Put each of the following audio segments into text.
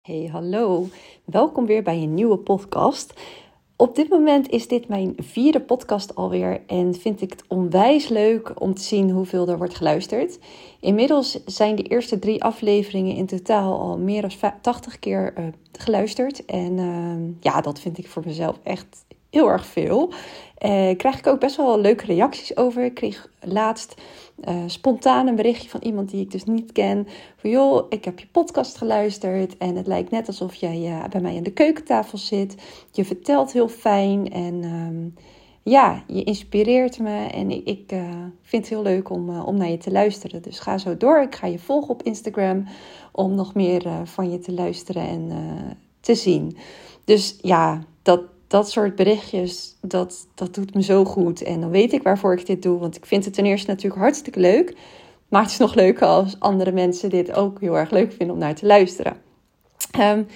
Hey, hallo. Welkom weer bij een nieuwe podcast. Op dit moment is dit mijn vierde podcast alweer en vind ik het onwijs leuk om te zien hoeveel er wordt geluisterd. Inmiddels zijn de eerste drie afleveringen in totaal al meer dan 80 keer uh, geluisterd. En uh, ja, dat vind ik voor mezelf echt heel erg veel. Uh, krijg ik ook best wel leuke reacties over. Ik kreeg laatst uh, spontaan een berichtje van iemand die ik dus niet ken. Van joh, ik heb je podcast geluisterd en het lijkt net alsof jij uh, bij mij aan de keukentafel zit. Je vertelt heel fijn en um, ja, je inspireert me en ik, ik uh, vind het heel leuk om, om naar je te luisteren. Dus ga zo door. Ik ga je volgen op Instagram om nog meer van je te luisteren en te zien. Dus ja, dat, dat soort berichtjes, dat, dat doet me zo goed. En dan weet ik waarvoor ik dit doe. Want ik vind het ten eerste natuurlijk hartstikke leuk. Maar het is nog leuker als andere mensen dit ook heel erg leuk vinden om naar te luisteren. Um,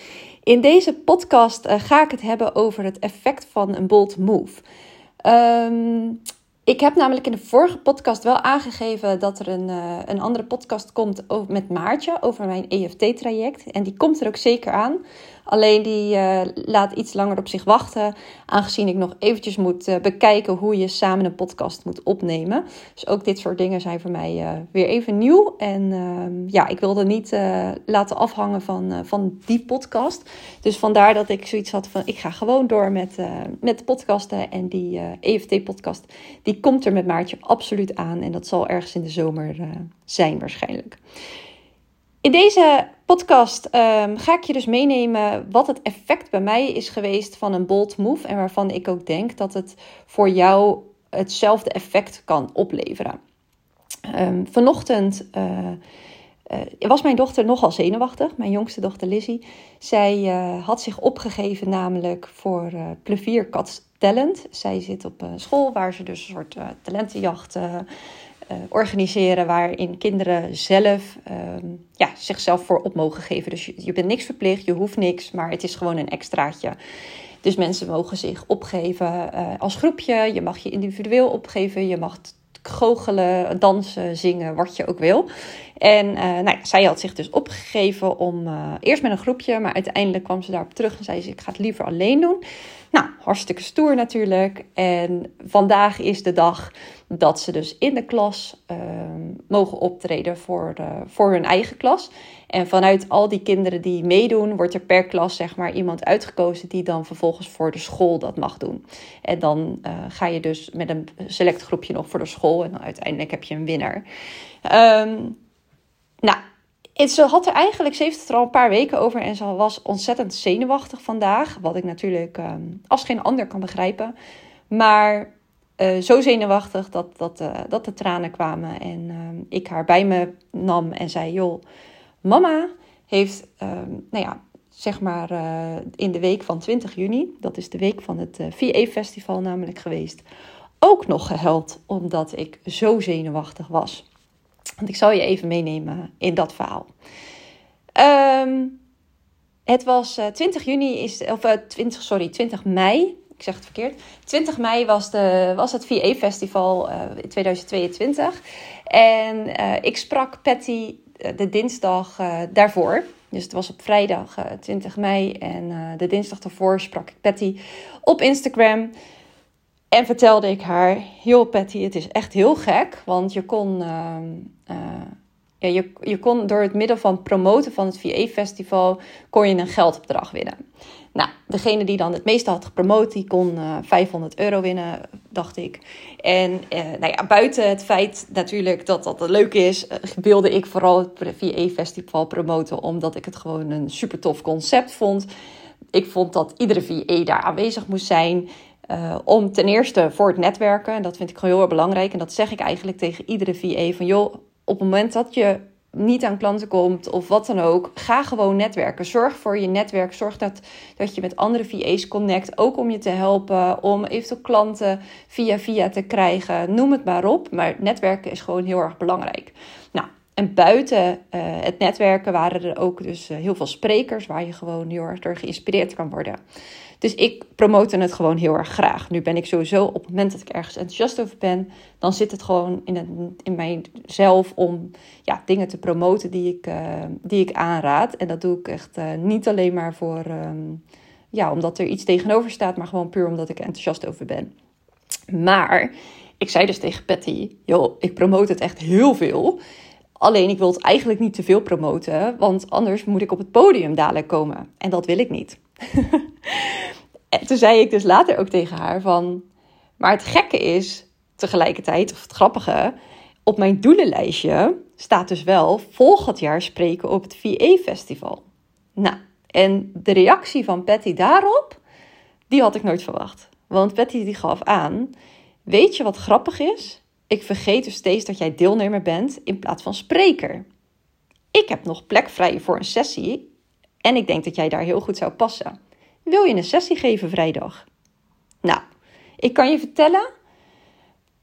in deze podcast uh, ga ik het hebben over het effect van een bold move. Um, ik heb namelijk in de vorige podcast wel aangegeven dat er een, uh, een andere podcast komt met Maartje over mijn EFT-traject. En die komt er ook zeker aan. Alleen die uh, laat iets langer op zich wachten, aangezien ik nog eventjes moet uh, bekijken hoe je samen een podcast moet opnemen. Dus ook dit soort dingen zijn voor mij uh, weer even nieuw. En ehm, ja, ik wilde niet laten afhangen van, van die podcast. Dus vandaar dat ik zoiets had van, ik ga gewoon door met, met podcasten. En die EFT-podcast, die komt er met Maartje absoluut aan. En dat zal ergens in de zomer zijn waarschijnlijk. In deze podcast um, ga ik je dus meenemen wat het effect bij mij is geweest van een bold move. En waarvan ik ook denk dat het voor jou hetzelfde effect kan opleveren. Um, vanochtend uh, uh, was mijn dochter nogal zenuwachtig, mijn jongste dochter Lizzie. Zij uh, had zich opgegeven namelijk voor uh, Plevierkat Talent. Zij zit op een school waar ze dus een soort talentenjacht uh, organiseren waarin kinderen zelf uh, ja, zichzelf voor op mogen geven. Dus je, je, bent niks verplicht, je hoeft niks, maar het is gewoon een extraatje. Dus mensen mogen zich opgeven uh, als groepje. Je mag je individueel opgeven. Je mag goochelen, dansen, zingen, wat je ook wil. En uh, nou ja, zij had zich dus opgegeven om eerst met een groepje, maar uiteindelijk kwam ze daarop terug en zei ze: Ik ga het liever alleen doen. Nou, hartstikke stoer natuurlijk. En vandaag is de dag dat ze dus in de klas uh, mogen optreden voor, voor hun eigen klas. En vanuit al die kinderen die meedoen, wordt er per klas zeg maar iemand uitgekozen die dan vervolgens voor de school dat mag doen. En dan uh, ga je dus met een select groepje nog voor de school en uiteindelijk heb je een winnaar. Um, nou, ze had er eigenlijk, ze heeft het er al een paar weken over en ze was ontzettend zenuwachtig vandaag. Wat ik natuurlijk um, als geen ander kan begrijpen. Maar uh, zo zenuwachtig dat, dat, uh, dat de tranen kwamen. En uh, ik haar bij me nam en zei: Joh, mama heeft, nou ja, zeg maar eh, in de week van 20 juni, dat is de week van het VA-festival namelijk geweest, ook nog gehuild omdat ik zo zenuwachtig was. Want ik zal je even meenemen in dat verhaal. Um, het was 20 juni, is, of 20, sorry, 20 mei ik zeg het verkeerd. 20 mei was, de, was het VA-festival uh, in 2022. En uh, ik sprak Patty uh, de dinsdag daarvoor. Dus het was op vrijdag 20 mei. En de dinsdag daarvoor sprak ik Patty op Instagram. En vertelde ik haar: Joh, Patty, het is echt heel gek. Want je kon. Ja, je, je kon door het middel van promoten van het VA-festival kon je een geldopdrag winnen. Nou, degene die dan het meeste had gepromoot, die kon uh, eh, 500 euro winnen, dacht ik. En uh, nou ja, buiten het feit natuurlijk dat dat leuk is, uh, wilde ik vooral het VA-festival promoten, omdat ik het gewoon een super tof concept vond. Ik vond dat iedere VA daar aanwezig moest zijn. om ten eerste voor het netwerken, en dat vind ik gewoon heel erg belangrijk. En dat zeg ik eigenlijk tegen iedere VA: van joh, op het moment dat je niet aan klanten komt of wat dan ook, ga gewoon netwerken. Zorg voor je netwerk. Zorg dat, dat je met andere VA's connect. Ook om je te helpen, om eventueel klanten via via te krijgen. Noem het maar op. Maar netwerken is gewoon heel erg belangrijk. Nou, En buiten eh, het netwerken waren er ook dus eh, heel veel sprekers waar je gewoon heel erg door geïnspireerd kan worden. Dus ik promote het gewoon heel erg graag. Nu ben ik sowieso op het moment dat ik ergens enthousiast over ben, dan zit het gewoon in, het, in mijzelf om ja, dingen te promoten die ik, uh, die ik aanraad. En dat doe ik echt niet alleen maar voor, ehm, ja, omdat er iets tegenover staat, maar gewoon puur omdat ik enthousiast over ben. Maar ik zei dus tegen Patty, joh, ik promote het echt heel veel. Alleen ik wil het eigenlijk niet te veel promoten, want anders moet ik op het podium dadelijk komen. En dat wil ik niet. en toen zei ik dus later ook tegen haar van, maar het gekke is tegelijkertijd, of het grappige, op mijn doelenlijstje staat dus wel volgend jaar spreken op het VA-festival. Nou, en de reactie van Patty daarop, die had ik nooit verwacht. Want Patty die gaf aan, weet je wat grappig is? Ik vergeet dus steeds dat jij deelnemer bent in plaats van spreker. Ik heb nog plek vrij voor een sessie en ik denk dat jij daar heel goed zou passen. Wil je een sessie geven vrijdag? Nou, ik kan je vertellen,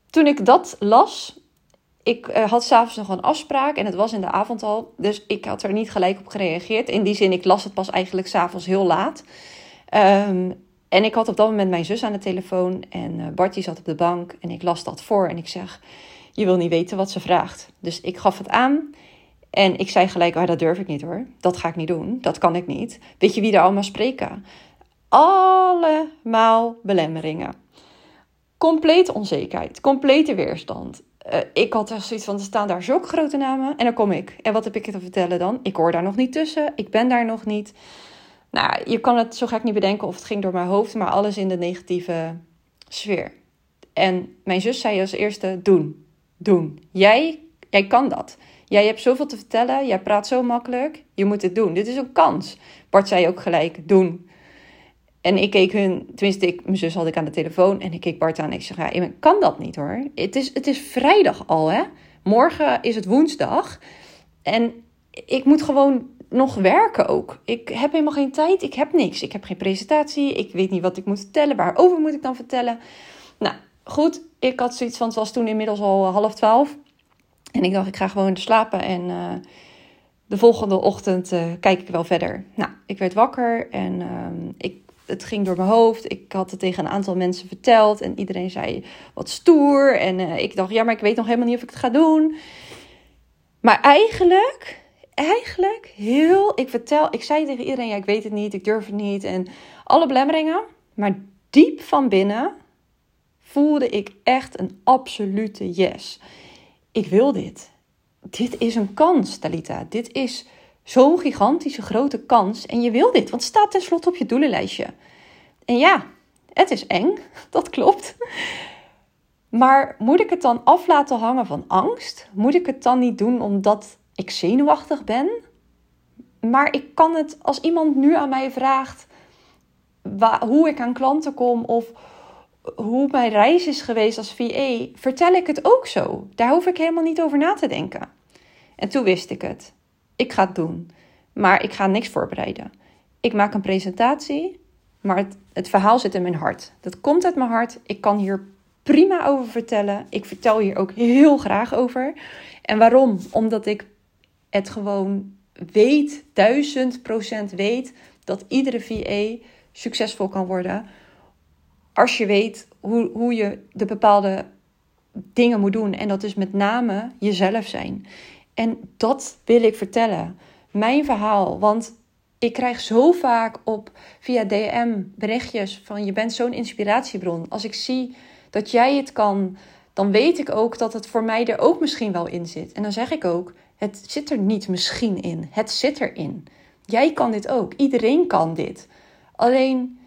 toen ik dat las, ik uh, had s'avonds nog een afspraak en het was in de avond al, dus ik had er niet gelijk op gereageerd. In die zin, ik las het pas eigenlijk s'avonds heel laat. Um, en ik had op dat moment mijn zus aan de telefoon en uh, Bartje zat op de bank en ik las dat voor en ik zeg, je wil niet weten wat ze vraagt. Dus ik gaf het aan en ik zei gelijk, oh, dat durf ik niet hoor. Dat ga ik niet doen, dat kan ik niet. Weet je wie er allemaal spreken? Allemaal belemmeringen. Complete onzekerheid, complete weerstand. Uh, ik had echt zoiets van, er staan daar zulke grote namen en dan kom ik. En wat heb ik te vertellen dan? Ik hoor daar nog niet tussen, ik ben daar nog niet. Nou, je kan het zo gek niet bedenken of het ging door mijn hoofd, maar alles in de negatieve sfeer. En mijn zus zei als eerste: doen, doen. Jij, jij kan dat. Jij hebt zoveel te vertellen, jij praat zo makkelijk, je moet het doen. Dit is een kans. Bart zei ook gelijk: doen. En ik keek hun, tenminste, ik, mijn zus had ik aan de telefoon en ik keek Bart aan en ik zeg: ja, ik kan dat niet hoor. Het is, het is vrijdag al, hè? Morgen is het woensdag. En ik moet gewoon nog werken ook. Ik heb helemaal geen tijd. Ik heb niks. Ik heb geen presentatie. Ik weet niet wat ik moet vertellen. Waarover moet ik dan vertellen? Nou, goed. Ik had zoiets van, het was toen inmiddels al half twaalf. En ik dacht, ik ga gewoon slapen. En uh, de volgende ochtend uh, kijk ik wel verder. Nou, ik werd wakker en uh, ik, het ging door mijn hoofd. Ik had het tegen een aantal mensen verteld. En iedereen zei, wat stoer. En ik dacht, ja, maar ik weet nog helemaal niet of ik het ga doen. Maar eigenlijk eigenlijk heel. Ik vertel, ik zei tegen iedereen: ja, ik weet het niet, ik durf het niet. En alle belemmeringen. Maar diep van binnen voelde ik echt een absolute yes. Ik wil dit. Dit is een kans, Talita. Dit is zo'n gigantische grote kans. En je wil dit, want het staat tenslotte op je doelenlijstje. En ja, het is eng, dat klopt. Maar moet ik het dan af laten hangen van angst? Moet ik het dan niet doen omdat ik zenuwachtig ben. Maar ik kan het als iemand nu aan mij vraagt hoe ik aan klanten kom of hoe mijn reis is geweest als VA, vertel ik het ook zo. Daar hoef ik helemaal niet over na te denken. En toen wist ik het. Ik ga het doen. Maar ik ga niks voorbereiden. Ik maak een presentatie, maar het, het verhaal zit in mijn hart. Dat komt uit mijn hart. Ik kan hier prima over vertellen. Ik vertel hier ook heel graag over. En waarom? Omdat ik het gewoon weet, duizend procent weet, dat iedere VA succesvol kan worden. Als je weet hoe, hoe je de bepaalde dingen moet doen. En dat is met name jezelf zijn. En dat wil ik vertellen. Mijn verhaal. Want ik krijg zo vaak op via DM berichtjes van je bent zo'n inspiratiebron. Als ik zie dat jij het kan, dan weet ik ook dat het voor mij er ook misschien wel in zit. En dan zeg ik ook: het zit er niet misschien in. Het zit erin. Jij kan dit ook. Iedereen kan dit. Alleen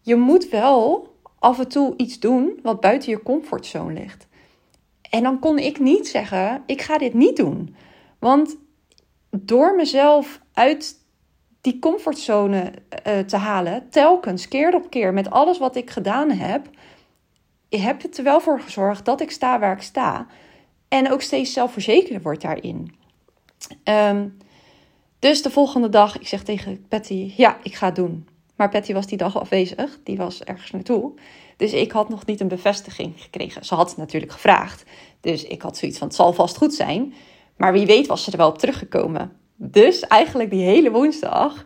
je moet wel af en toe iets doen wat buiten je comfortzone ligt. En dan kon ik niet zeggen: ik ga dit niet doen. Want door mezelf uit die comfortzone uh, te halen, telkens, keer op keer, met alles wat ik gedaan heb, heb het er wel voor gezorgd dat ik sta waar ik sta. En ook steeds zelfverzekerder wordt daarin. Ehm, dus de volgende dag, ik zeg tegen Patty, ja, ik ga het doen. Maar Patty was die dag afwezig, die was ergens naartoe. Dus ik had nog niet een bevestiging gekregen. Ze had het natuurlijk gevraagd. Dus ik had zoiets van, het zal vast goed zijn. Maar wie weet was ze er wel op teruggekomen. Dus eigenlijk die hele woensdag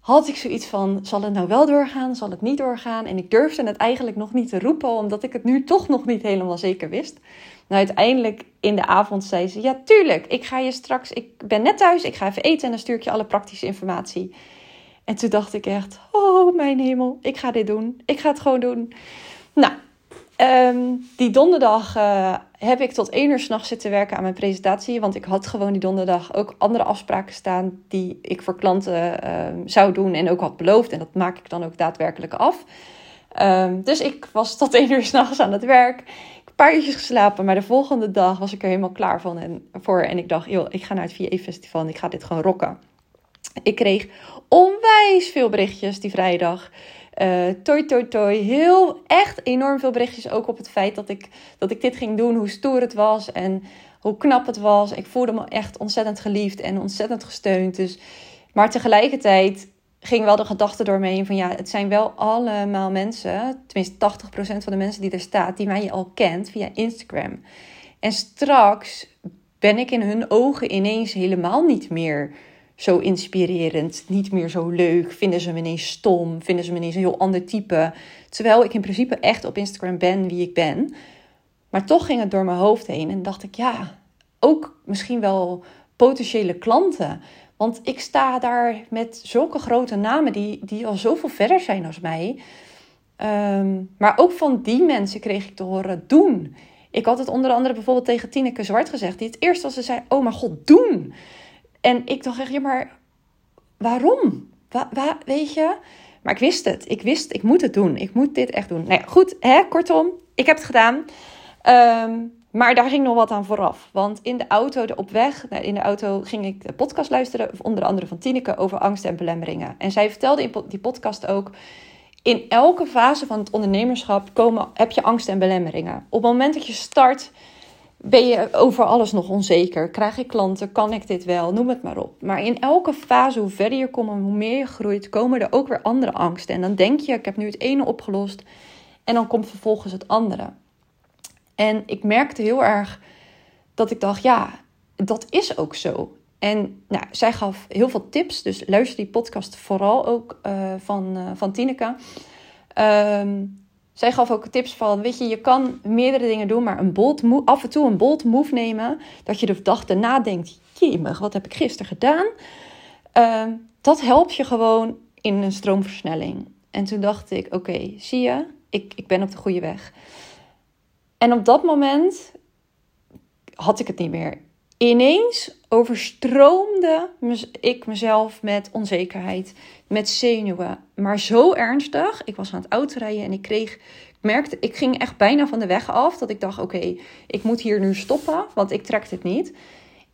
had ik zoiets van: zal het nou wel doorgaan? Zal het niet doorgaan? En ik durfde het eigenlijk nog niet te roepen, omdat ik het nu toch nog niet helemaal zeker wist. Nou, uiteindelijk in de avond zei ze: Ja, tuurlijk, ik ga je straks, ik ben net thuis, ik ga even eten en dan stuur ik je alle praktische informatie. En toen dacht ik echt: Oh, mijn hemel, ik ga dit doen. Ik ga het gewoon doen. Nou, ehm, die donderdag uh, heb ik tot één uur s'nachts zitten werken aan mijn presentatie. Want ik had gewoon die donderdag ook andere afspraken staan die ik voor klanten ehm, zou doen en ook had beloofd. En dat maak ik dan ook daadwerkelijk af. Um, dus ik was tot één uur s'nachts aan het werk. Een paar geslapen, maar de volgende dag was ik er helemaal klaar van en, voor. En ik dacht, joh, ik ga naar het VA Festival en ik ga dit gewoon rocken. Ik kreeg onwijs veel berichtjes die vrijdag. Uh, toi, toi, toi. Heel, echt enorm veel berichtjes ook op het feit dat ik, dat ik dit ging doen. Hoe stoer het was en hoe knap het was. Ik voelde me echt ontzettend geliefd en ontzettend gesteund. Dus, maar tegelijkertijd ging wel de gedachte door me heen van ja, het zijn wel allemaal mensen, tenminste 80% van de mensen die er staat, die mij al kent via Instagram. En straks ben ik in hun ogen ineens helemaal niet meer zo inspirerend, niet meer zo leuk. Vinden ze me ineens stom, vinden ze me ineens een heel ander type. Terwijl ik in principe echt op Instagram ben wie ik ben. Maar toch ging het door mijn hoofd heen en dacht ik, ja, ook misschien wel potentiële klanten. Want ik sta daar met zulke grote namen die, die al zoveel verder zijn als mij. Ehm, maar ook van die mensen kreeg ik te horen doen. Ik had het onder andere bijvoorbeeld tegen Tineke Zwart gezegd. Die het eerst als ze zei, oh mijn god, doen. En ik dacht echt, ja, maar waarom? Wa, weet je? Maar ik wist het. Ik wist, ik moet het doen. Ik moet dit echt doen. Nou ja, goed, hè? kortom, ik heb het gedaan. Ehm, maar daar ging nog wat aan vooraf. Want in de auto, op weg in de auto, ging ik de podcast luisteren. Onder andere van Tineke over angst en belemmeringen. En zij vertelde in die podcast ook. In elke fase van het ondernemerschap komen, heb je angst en belemmeringen. Op het moment dat je start, ben je over alles nog onzeker. Krijg ik klanten? Kan ik dit wel? Noem het maar op. Maar in elke fase, hoe verder je komt en hoe meer je groeit, komen er ook weer andere angsten. En dan denk je, ik heb nu het ene opgelost. En dan komt vervolgens het andere. En ik merkte heel erg dat ik dacht, ja, dat is ook zo. En nou, zij gaf heel veel tips. Dus luister die podcast vooral ook uh, van, uh, van Tineke. Um, zij gaf ook tips van, weet je, je kan meerdere dingen doen, maar een bold af en toe een bold move nemen. Dat je de dag daarna denkt, jemig, wat heb ik gisteren gedaan? Uh, dat helpt je gewoon in een stroomversnelling. En toen dacht ik, oké, zie je, ik, ik ben op de goede weg. En op dat moment had ik het niet meer. Ineens overstroomde ik mezelf met onzekerheid, met zenuwen. Maar zo ernstig. Ik was aan het autorijden en ik kreeg. Ik merkte, ik ging echt bijna van de weg af. Dat ik dacht: oké, ik moet hier nu stoppen, want ik trek het niet.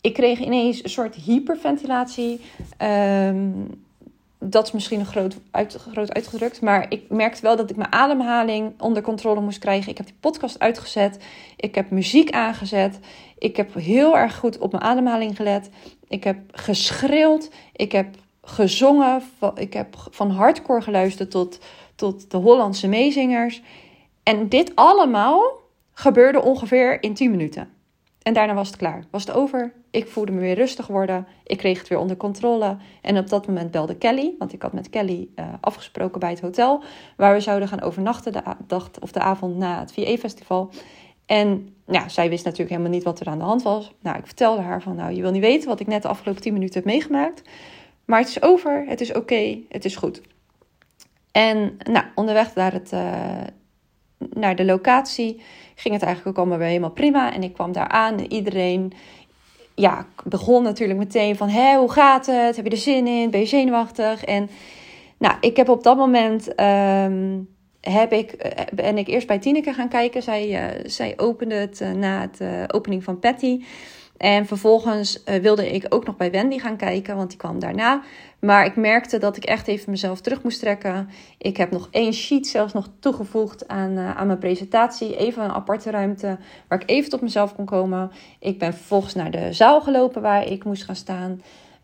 Ik kreeg ineens een soort hyperventilatie. Um, dat is misschien een groot, groot uitgedrukt. Maar ik merkte wel dat ik mijn ademhaling onder controle moest krijgen. Ik heb die podcast uitgezet. Ik heb muziek aangezet. Ik heb heel erg goed op mijn ademhaling gelet. Ik heb geschreeuwd. Ik heb gezongen. Ik heb van hardcore geluisterd tot, tot de Hollandse meezingers. En dit allemaal gebeurde ongeveer in 10 minuten. En daarna was het klaar. Was het over. Ik voelde me weer rustig worden. Ik kreeg het weer onder controle. En op dat moment belde Kelly. Want ik had met Kelly uh, afgesproken bij het hotel. Waar we zouden gaan overnachten de dag of de avond na het VE-festival. En ja, zij wist natuurlijk helemaal niet wat er aan de hand was. Nou, ik vertelde haar van, nou, je wil niet weten wat ik net de afgelopen 10 minuten heb meegemaakt. Maar het is over, het is oké, het is goed. En nou, onderweg naar, het, uh, naar de locatie ging het eigenlijk ook allemaal weer helemaal prima. En ik kwam daar aan en iedereen ja, begon natuurlijk meteen van... Hé, hoe gaat het? Heb je er zin in? Ben je zenuwachtig? En nou, ik heb op dat moment... Um, heb ik, eh, ben ik eerst bij Tineke gaan kijken. Zij, uh, zij opende het uh, na de opening van Patty. En vervolgens wilde ik ook nog bij Wendy gaan kijken, want die kwam daarna. Maar ik merkte dat ik echt even mezelf terug moest trekken. Ik heb nog één sheet zelfs nog toegevoegd aan, uh, aan mijn presentatie. Even een aparte ruimte waar ik even tot mezelf kon komen. Ik ben vervolgens naar de zaal gelopen waar ik moest gaan staan.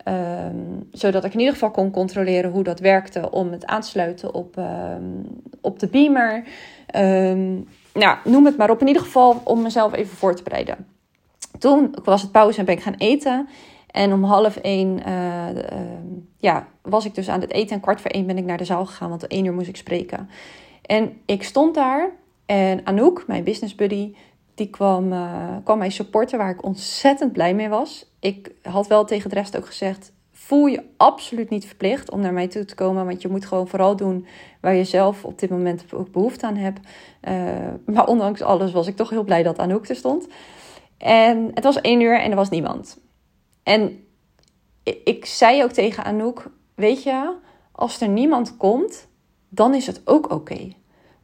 Um, zodat ik in ieder geval kon controleren hoe dat werkte om het aan te sluiten op, um, op de beamer. Um, nou, noem het maar op. In ieder geval om mezelf even voor te bereiden. Toen was het pauze en ben ik gaan eten. En om half één uh, uh, ja, was ik dus aan het eten. En kwart voor één ben ik naar de zaal gegaan, want om één uur moest ik spreken. En ik stond daar en Anouk, mijn business buddy, die kwam, uh, kwam mij supporten waar ik ontzettend blij mee was. Ik had wel tegen de rest ook gezegd, voel je absoluut niet verplicht om naar mij toe te komen. Want je moet gewoon vooral doen waar je zelf op dit moment ook behoefte aan hebt. maar ondanks alles was ik toch heel blij dat Anouk er stond. En het was één uur en er was niemand. En ik zei ook tegen Anouk: Weet je, als er niemand komt, dan is het ook oké.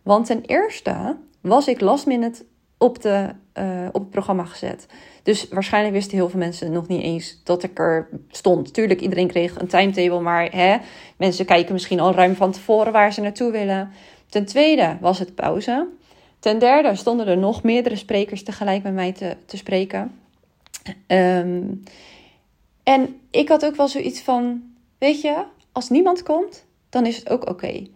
Want ten eerste was ik last minute op, de, uh, op het programma gezet. Dus waarschijnlijk wisten heel veel mensen nog niet eens dat ik er stond. Tuurlijk, iedereen kreeg een timetable, maar hè, mensen kijken misschien al ruim van tevoren waar ze naartoe willen. Ten tweede was het pauze. Ten derde stonden er nog meerdere sprekers tegelijk met mij te, te spreken. Um, en ik had ook wel zoiets van: Weet je, als niemand komt, dan is het ook oké.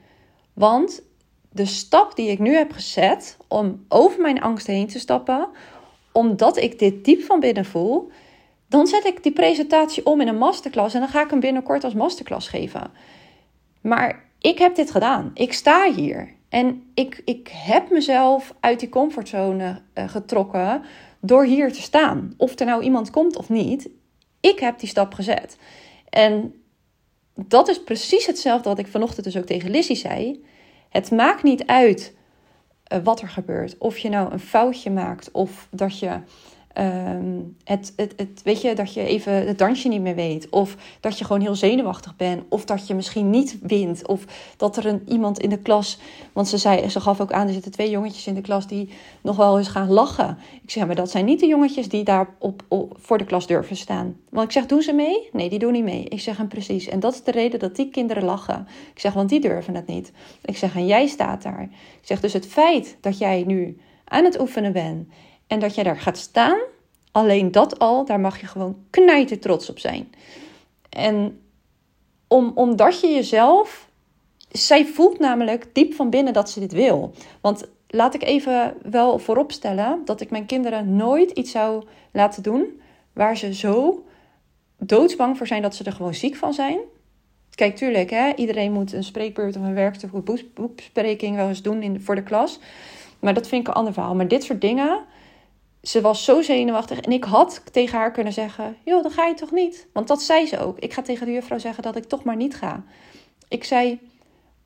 Want de stap die ik nu heb gezet om over mijn angst heen te stappen, omdat ik dit diep van binnen voel, dan zet ik die presentatie om in een masterclass en dan ga ik hem binnenkort als masterclass geven. Maar ik heb dit gedaan. Ik sta hier. En ik, ik heb mezelf uit die comfortzone uh, getrokken door hier te staan. Of er nou iemand komt of niet, ik heb die stap gezet. En dat is precies hetzelfde wat ik vanochtend dus ook tegen Lizzie zei. Het maakt niet uit uh, wat er gebeurt. Of je nou een foutje maakt of dat je Um, het, het, het, weet je, dat je even het dansje niet meer weet. Of dat je gewoon heel zenuwachtig bent. Of dat je misschien niet wint. Of dat er een, iemand in de klas. Want ze, zei, ze gaf ook aan, er zitten twee jongetjes in de klas die nog wel eens gaan lachen. Ik zeg, maar dat zijn niet de jongetjes die daar op, voor de klas durven staan. Want ik zeg, doen ze mee? Nee, die doen niet mee. Ik zeg hem precies. En dat is de reden dat die kinderen lachen. Ik zeg, want die durven het niet. Ik zeg, en jij staat daar. Ik zeg, dus het feit dat jij nu aan het oefenen bent en dat jij daar gaat staan, alleen dat al, daar mag je gewoon knijten trots op zijn. En om, omdat je jezelf, zij voelt namelijk diep van binnen dat ze dit wil. Want laat ik even wel vooropstellen dat ik mijn kinderen nooit iets zou laten doen waar ze zo doodsbang voor zijn dat ze er gewoon ziek van zijn. Kijk, tuurlijk, hè, iedereen moet een spreekbeurt of een werkstuk of boekbespreking wel eens doen in, voor de klas. Maar dat vind ik een ander verhaal. Maar dit soort dingen, ze was zo zenuwachtig. En ik had tegen haar kunnen zeggen: Joh, dan ga je toch niet? Want dat zei ze ook. Ik ga tegen de juffrouw zeggen dat ik toch maar niet ga. Ik zei: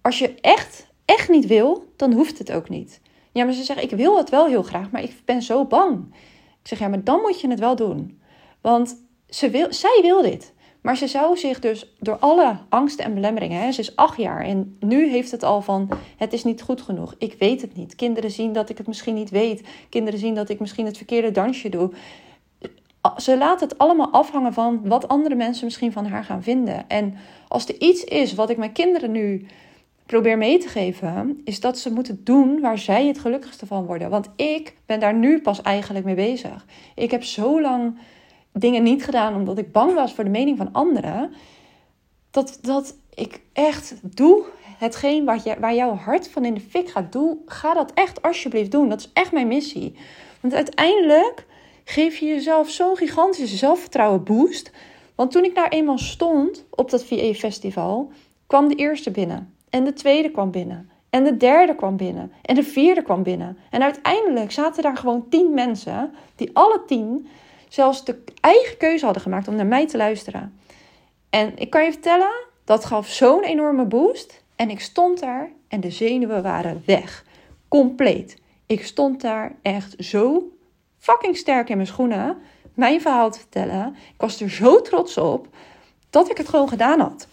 Als je echt, echt niet wil, dan hoeft het ook niet. Ja, maar ze zeggen: Ik wil het wel heel graag, maar ik ben zo bang. Ik zeg: Ja, maar dan moet je het wel doen. Want ze wil, zij wil dit. Maar ze zou zich dus door alle angsten en belemmeringen, hè, ze is acht jaar en nu heeft het al van: het is niet goed genoeg, ik weet het niet. Kinderen zien dat ik het misschien niet weet, kinderen zien dat ik misschien het verkeerde dansje doe. Ze laat het allemaal afhangen van wat andere mensen misschien van haar gaan vinden. En als er iets is wat ik mijn kinderen nu probeer mee te geven, is dat ze moeten doen waar zij het gelukkigste van worden. Want ik ben daar nu pas eigenlijk mee bezig. Ik heb zo lang dingen niet gedaan omdat ik bang was voor de mening van anderen. Dat, dat ik echt doe hetgeen waar, je, waar jouw hart van in de fik gaat. Doe, ga dat echt alsjeblieft doen. Dat is echt mijn missie. Want uiteindelijk geef je jezelf zo'n gigantische zelfvertrouwen boost. Want toen ik daar eenmaal stond op dat VA festival, kwam de eerste binnen. En de tweede kwam binnen. En de derde kwam binnen. En de vierde kwam binnen. En uiteindelijk zaten daar gewoon tien mensen, die alle tien zelfs de eigen keuze hadden gemaakt om naar mij te luisteren. En ik kan je vertellen, dat gaf zo'n enorme boost. En ik stond daar en de zenuwen waren weg. Compleet. Ik stond daar echt zo fucking sterk in mijn schoenen. Mijn verhaal te vertellen. Ik was er zo trots op dat ik het gewoon gedaan had.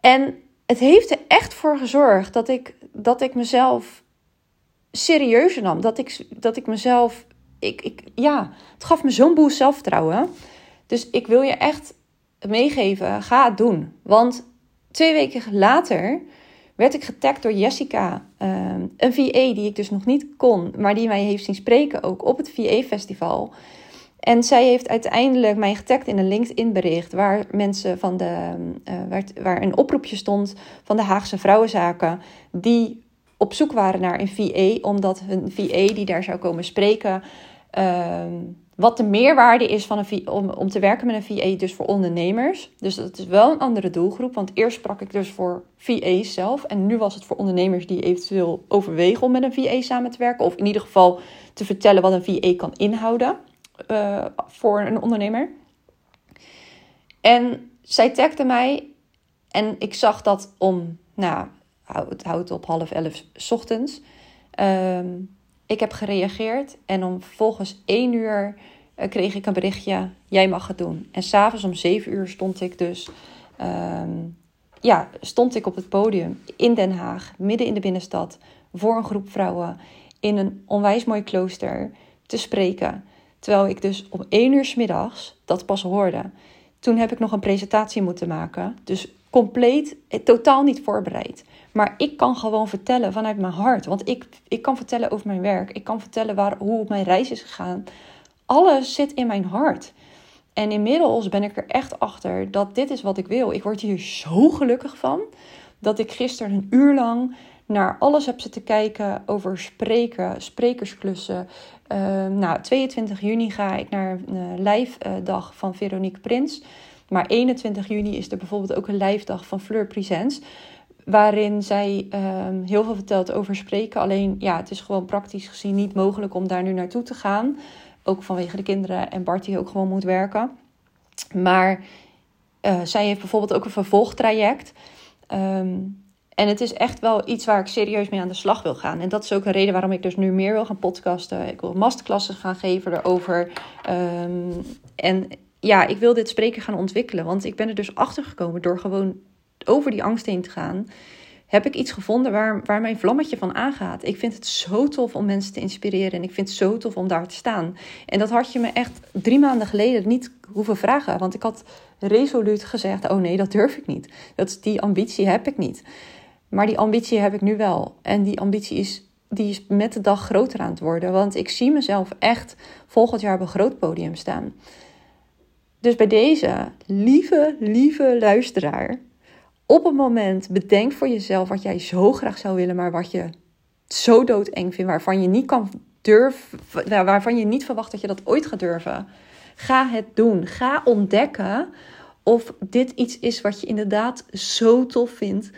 En het heeft er echt voor gezorgd dat ik, dat ik mezelf serieuzer nam. Dat ik, dat ik mezelf ik, ik, ja, het gaf me zo'n boost zelfvertrouwen. Dus ik wil je echt meegeven, ga het doen. Want twee weken later werd ik getagd door Jessica, ehm, een VA die ik dus nog niet kon, maar die mij heeft zien spreken ook op het VA-festival. En zij heeft uiteindelijk mij getagd in een LinkedIn-bericht waar mensen van de, uh, waar, waar een oproepje stond van de Haagse Vrouwenzaken, die op zoek waren naar een VA, omdat hun VA die daar zou komen spreken Ehm, wat de meerwaarde is van om, om te werken met een VA, dus voor ondernemers. Dus dat is wel een andere doelgroep. Want eerst sprak ik dus voor VA's zelf. En nu was het voor ondernemers die eventueel overwegen om met een VA samen te werken. Of in ieder geval te vertellen wat een VA kan inhouden uh, voor een ondernemer. En zij tagde mij en ik zag dat om, nou, het houdt op half elf ochtends. Um, ik heb gereageerd en om vervolgens één uur uh, kreeg ik een berichtje: jij mag het doen. En s'avonds om zeven uur stond ik dus, um, ja, stond ik op het podium in Den Haag, midden in de binnenstad, voor een groep vrouwen in een onwijs mooi klooster te spreken. Terwijl ik dus om één uur s middags dat pas hoorde. Toen heb ik nog een presentatie moeten maken. Dus compleet, eh, totaal niet voorbereid. Maar ik kan gewoon vertellen vanuit mijn hart. Want ik, ik kan vertellen over mijn werk. Ik kan vertellen waar, hoe mijn reis is gegaan. Alles zit in mijn hart. En inmiddels ben ik er echt achter dat dit is wat ik wil. Ik word hier zo gelukkig van. Dat ik gisteren een uur lang naar alles heb zitten kijken over spreken, sprekersklussen. Uh, nou, 22 juni ga ik naar een uh, live dag van Veronique Prins. Maar 21 juni is er bijvoorbeeld ook een live dag van Fleur Presents. Waarin zij ehm, heel veel vertelt over spreken. Alleen ja, het is gewoon praktisch gezien niet mogelijk om daar nu naartoe te gaan. Ook vanwege de kinderen en Bart die ook gewoon moet werken. Maar uh, zij heeft bijvoorbeeld ook een vervolgtraject. Um, en het is echt wel iets waar ik serieus mee aan de slag wil gaan. En dat is ook een reden waarom ik dus nu meer wil gaan podcasten. Ik wil masterclasses gaan geven erover. Um, en ja, ik wil dit spreken gaan ontwikkelen. Want ik ben er dus achter gekomen door gewoon over die angst heen te gaan. Heb ik iets gevonden waar, waar mijn vlammetje van aangaat. Ik vind het zo tof om mensen te inspireren. En ik vind het zo tof om daar te staan. En dat had je me echt drie maanden geleden niet hoeven vragen. Want ik had resoluut gezegd: Oh nee, dat durf ik niet. Dat, die ambitie heb ik niet. Maar die ambitie heb ik nu wel. En die ambitie is, die is met de dag groter aan het worden. Want ik zie mezelf echt volgend jaar op een groot podium staan. Dus bij deze lieve, lieve luisteraar. Op het moment bedenk voor jezelf wat jij zo graag zou willen, maar wat je zo doodeng vindt, waarvan je niet kan durven, waarvan je niet verwacht dat je dat ooit gaat durven. Ga het doen. Ga ontdekken of dit iets is wat je inderdaad zo tof vindt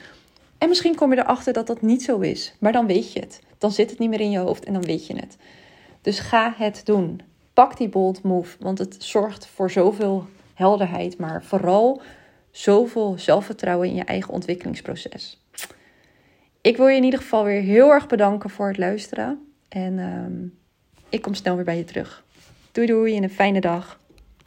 en misschien kom je erachter dat dat niet zo is, maar dan weet je het. Dan zit het niet meer in je hoofd en dan weet je het. Dus ga het doen. Pak die bold move, want het zorgt voor zoveel helderheid, maar vooral zoveel zelfvertrouwen in je eigen ontwikkelingsproces. Ik wil je in ieder geval weer heel erg bedanken voor het luisteren. En uh, ik kom snel weer bij je terug. Doei doei en een fijne dag.